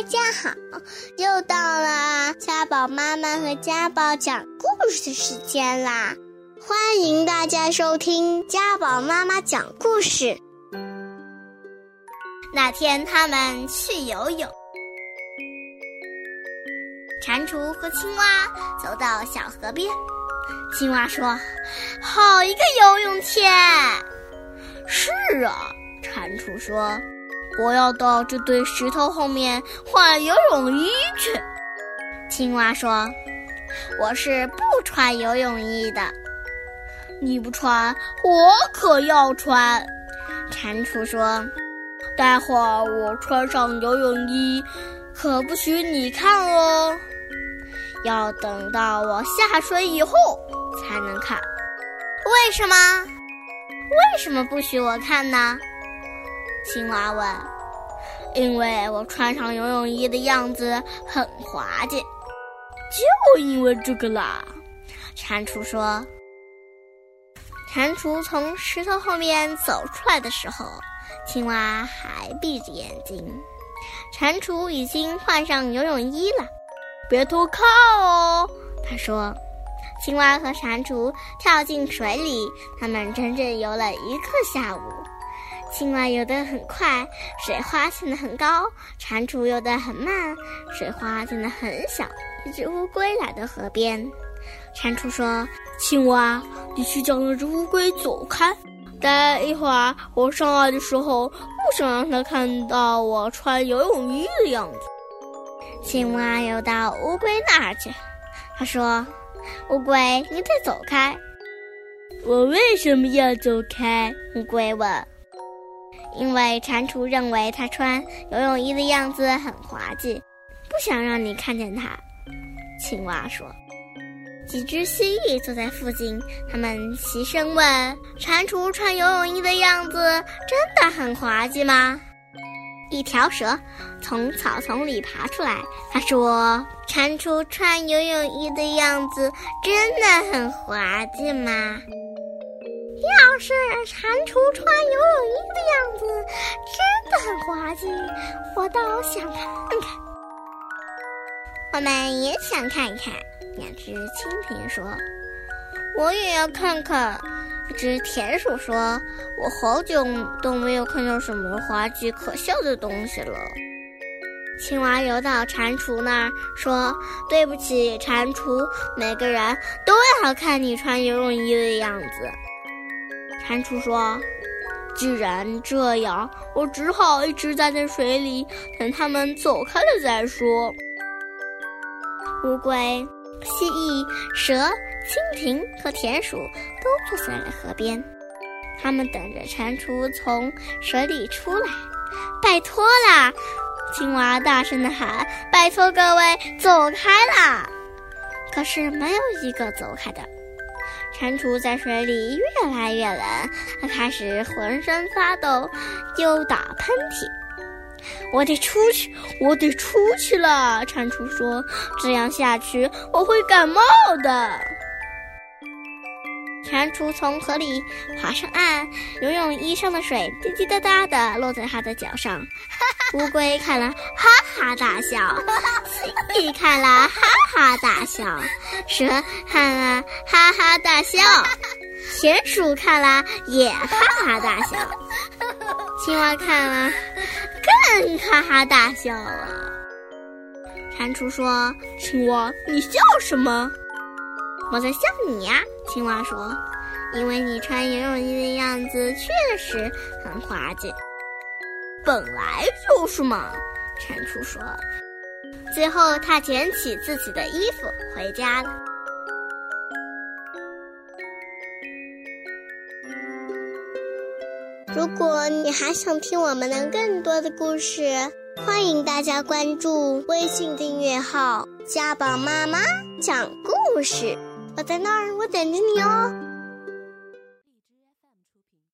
大家好，又到了家宝妈妈和家宝讲故事的时间啦！欢迎大家收听家宝妈妈讲故事。那天他们去游泳，蟾蜍和青蛙走到小河边。青蛙说：“好一个游泳天！”是啊，蟾蜍说。我要到这堆石头后面换游泳衣去。青蛙说：“我是不穿游泳衣的。”你不穿，我可要穿。蟾蜍说：“待会儿我穿上游泳衣，可不许你看哦。要等到我下水以后才能看。为什么？为什么不许我看呢？”青蛙问：“因为我穿上游泳衣的样子很滑稽，就因为这个啦。”蟾蜍说。蟾蜍从石头后面走出来的时候，青蛙还闭着眼睛。蟾蜍已经换上游泳衣了，别偷看哦，他说。青蛙和蟾蜍跳进水里，他们整整游了一个下午。青蛙游得很快，水花溅得很高；蟾蜍游得很慢，水花溅得很小。一只乌龟来到河边，蟾蜍说：“青蛙，你去叫那只乌龟走开。待一会儿我上来的时候，不想让它看到我穿游泳衣的样子。”青蛙游到乌龟那儿去，他说：“乌龟，你得走开。”“我为什么要走开？”乌龟问。因为蟾蜍认为它穿游泳衣的样子很滑稽，不想让你看见它。青蛙说：“几只蜥蜴坐在附近，他们齐声问：‘蟾蜍穿游泳衣的样子真的很滑稽吗？’”一条蛇从草丛里爬出来，他说：“蟾蜍穿游泳衣的样子真的很滑稽吗？”要是蟾蜍穿游泳衣的样子真的很滑稽，我倒想看看。我们也想看看。两只蜻蜓说：“我也要看看。”一只田鼠说：“我好久都没有看到什么滑稽可笑的东西了。”青蛙游到蟾蜍那儿说：“对不起，蟾蜍，每个人都要看你穿游泳衣的样子。”蟾蜍说：“既然这样，我只好一直待在水里，等他们走开了再说。”乌龟、蜥蜴、蛇、蜻蜓和田鼠都坐在了河边，他们等着蟾蜍从水里出来。拜托啦！青蛙大声地喊：“拜托各位，走开啦！”可是没有一个走开的。蟾蜍在水里越来越冷，它开始浑身发抖，又打喷嚏。我得出去，我得出去了。蟾蜍说：“这样下去，我会感冒的。”蟾蜍从河里爬上岸，游泳衣上的水滴滴答答的落在他的脚上。乌龟看了，哈哈大笑；蜥看了，哈哈大笑；蛇看了，哈哈大笑；田鼠看了，也哈哈大笑；青蛙看了，更哈哈大笑了。蟾蜍说：“青蛙，你笑什么？”我在笑你呀，青蛙说：“因为你穿游泳衣的样子确实很滑稽。”本来就是嘛，蟾蜍说。最后，他捡起自己的衣服回家了。如果你还想听我们的更多的故事，欢迎大家关注微信订阅号“家宝妈妈讲故事”。我在那儿，我等着你哦。